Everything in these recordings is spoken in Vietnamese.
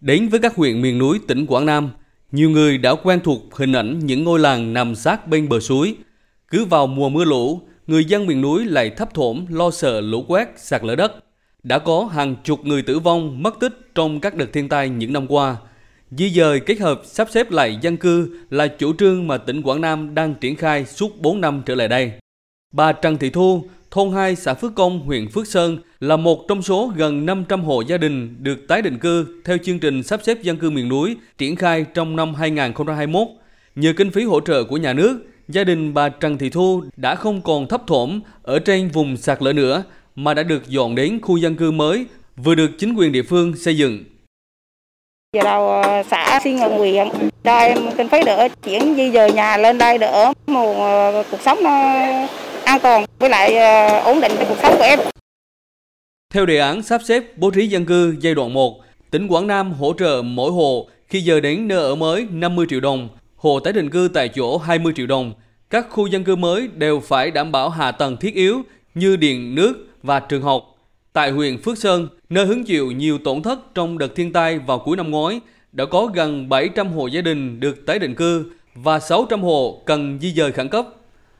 Đến với các huyện miền núi tỉnh Quảng Nam, nhiều người đã quen thuộc hình ảnh những ngôi làng nằm sát bên bờ suối. Cứ vào mùa mưa lũ, người dân miền núi lại thấp thỏm lo sợ lũ quét, sạt lở đất. Đã có hàng chục người tử vong, mất tích trong các đợt thiên tai những năm qua. Di dời kết hợp sắp xếp lại dân cư là chủ trương mà tỉnh Quảng Nam đang triển khai suốt 4 năm trở lại đây. Bà Trần Thị Thu, thôn 2 xã Phước Công, huyện Phước Sơn là một trong số gần 500 hộ gia đình được tái định cư theo chương trình sắp xếp dân cư miền núi triển khai trong năm 2021. Nhờ kinh phí hỗ trợ của nhà nước, gia đình bà Trần Thị Thu đã không còn thấp thỏm ở trên vùng sạt lở nữa mà đã được dọn đến khu dân cư mới vừa được chính quyền địa phương xây dựng. Giờ đầu ờ, xã xin nguyện nguyện cho em kinh phí đỡ chuyển di dời nhà lên đây đỡ một ờ, cuộc sống nó an toàn với lại ờ, ổn định cuộc sống của em. Theo đề án sắp xếp bố trí dân cư giai đoạn 1, tỉnh Quảng Nam hỗ trợ mỗi hộ khi giờ đến nơi ở mới 50 triệu đồng, hộ tái định cư tại chỗ 20 triệu đồng. Các khu dân cư mới đều phải đảm bảo hạ tầng thiết yếu như điện, nước và trường học. Tại huyện Phước Sơn, nơi hứng chịu nhiều tổn thất trong đợt thiên tai vào cuối năm ngoái, đã có gần 700 hộ gia đình được tái định cư và 600 hộ cần di dời khẩn cấp.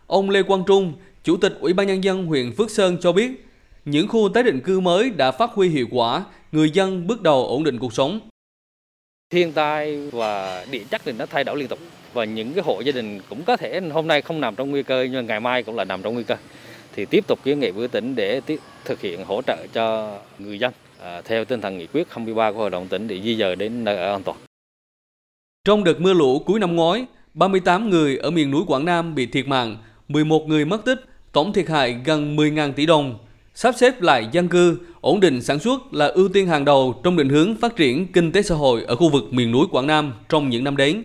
Ông Lê Quang Trung, Chủ tịch Ủy ban Nhân dân huyện Phước Sơn cho biết, những khu tái định cư mới đã phát huy hiệu quả, người dân bước đầu ổn định cuộc sống. Thiên tai và địa chất thì nó thay đổi liên tục và những cái hộ gia đình cũng có thể hôm nay không nằm trong nguy cơ nhưng ngày mai cũng là nằm trong nguy cơ thì tiếp tục kiến nghị với tỉnh để tiếp thực hiện hỗ trợ cho người dân à, theo tinh thần nghị quyết 23 của Hội đồng tỉnh để di dời đến nơi ở an toàn. Trong đợt mưa lũ cuối năm ngoái, 38 người ở miền núi Quảng Nam bị thiệt mạng, 11 người mất tích, tổng thiệt hại gần 10.000 tỷ đồng. Sắp xếp lại dân cư, ổn định sản xuất là ưu tiên hàng đầu trong định hướng phát triển kinh tế xã hội ở khu vực miền núi Quảng Nam trong những năm đến.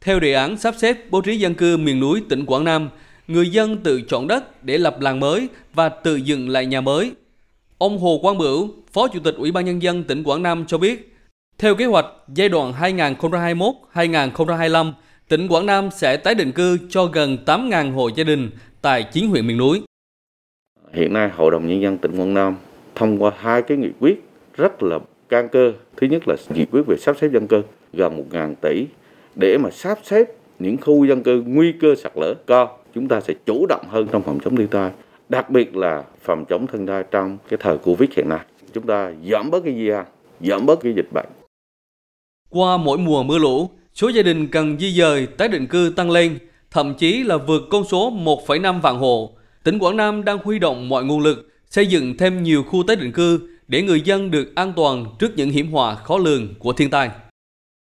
Theo đề án sắp xếp bố trí dân cư miền núi tỉnh Quảng Nam, người dân tự chọn đất để lập làng mới và tự dựng lại nhà mới. Ông Hồ Quang Bửu, Phó Chủ tịch Ủy ban Nhân dân tỉnh Quảng Nam cho biết, theo kế hoạch giai đoạn 2021-2025, tỉnh Quảng Nam sẽ tái định cư cho gần 8.000 hộ gia đình tại 9 huyện miền núi. Hiện nay Hội đồng Nhân dân tỉnh Quảng Nam thông qua hai cái nghị quyết rất là can cơ. Thứ nhất là nghị quyết về sắp xếp dân cư gần 1.000 tỷ để mà sắp xếp những khu dân cư nguy cơ sạt lở cao. Chúng ta sẽ chủ động hơn trong phòng chống thiên tai, đặc biệt là phòng chống thiên tai trong cái thời Covid hiện nay. Chúng ta giảm bớt cái di hại, giảm bớt cái dịch bệnh. Qua mỗi mùa mưa lũ, số gia đình cần di dời tái định cư tăng lên, thậm chí là vượt con số 1,5 vạn hộ. Tỉnh Quảng Nam đang huy động mọi nguồn lực xây dựng thêm nhiều khu tái định cư để người dân được an toàn trước những hiểm họa khó lường của thiên tai.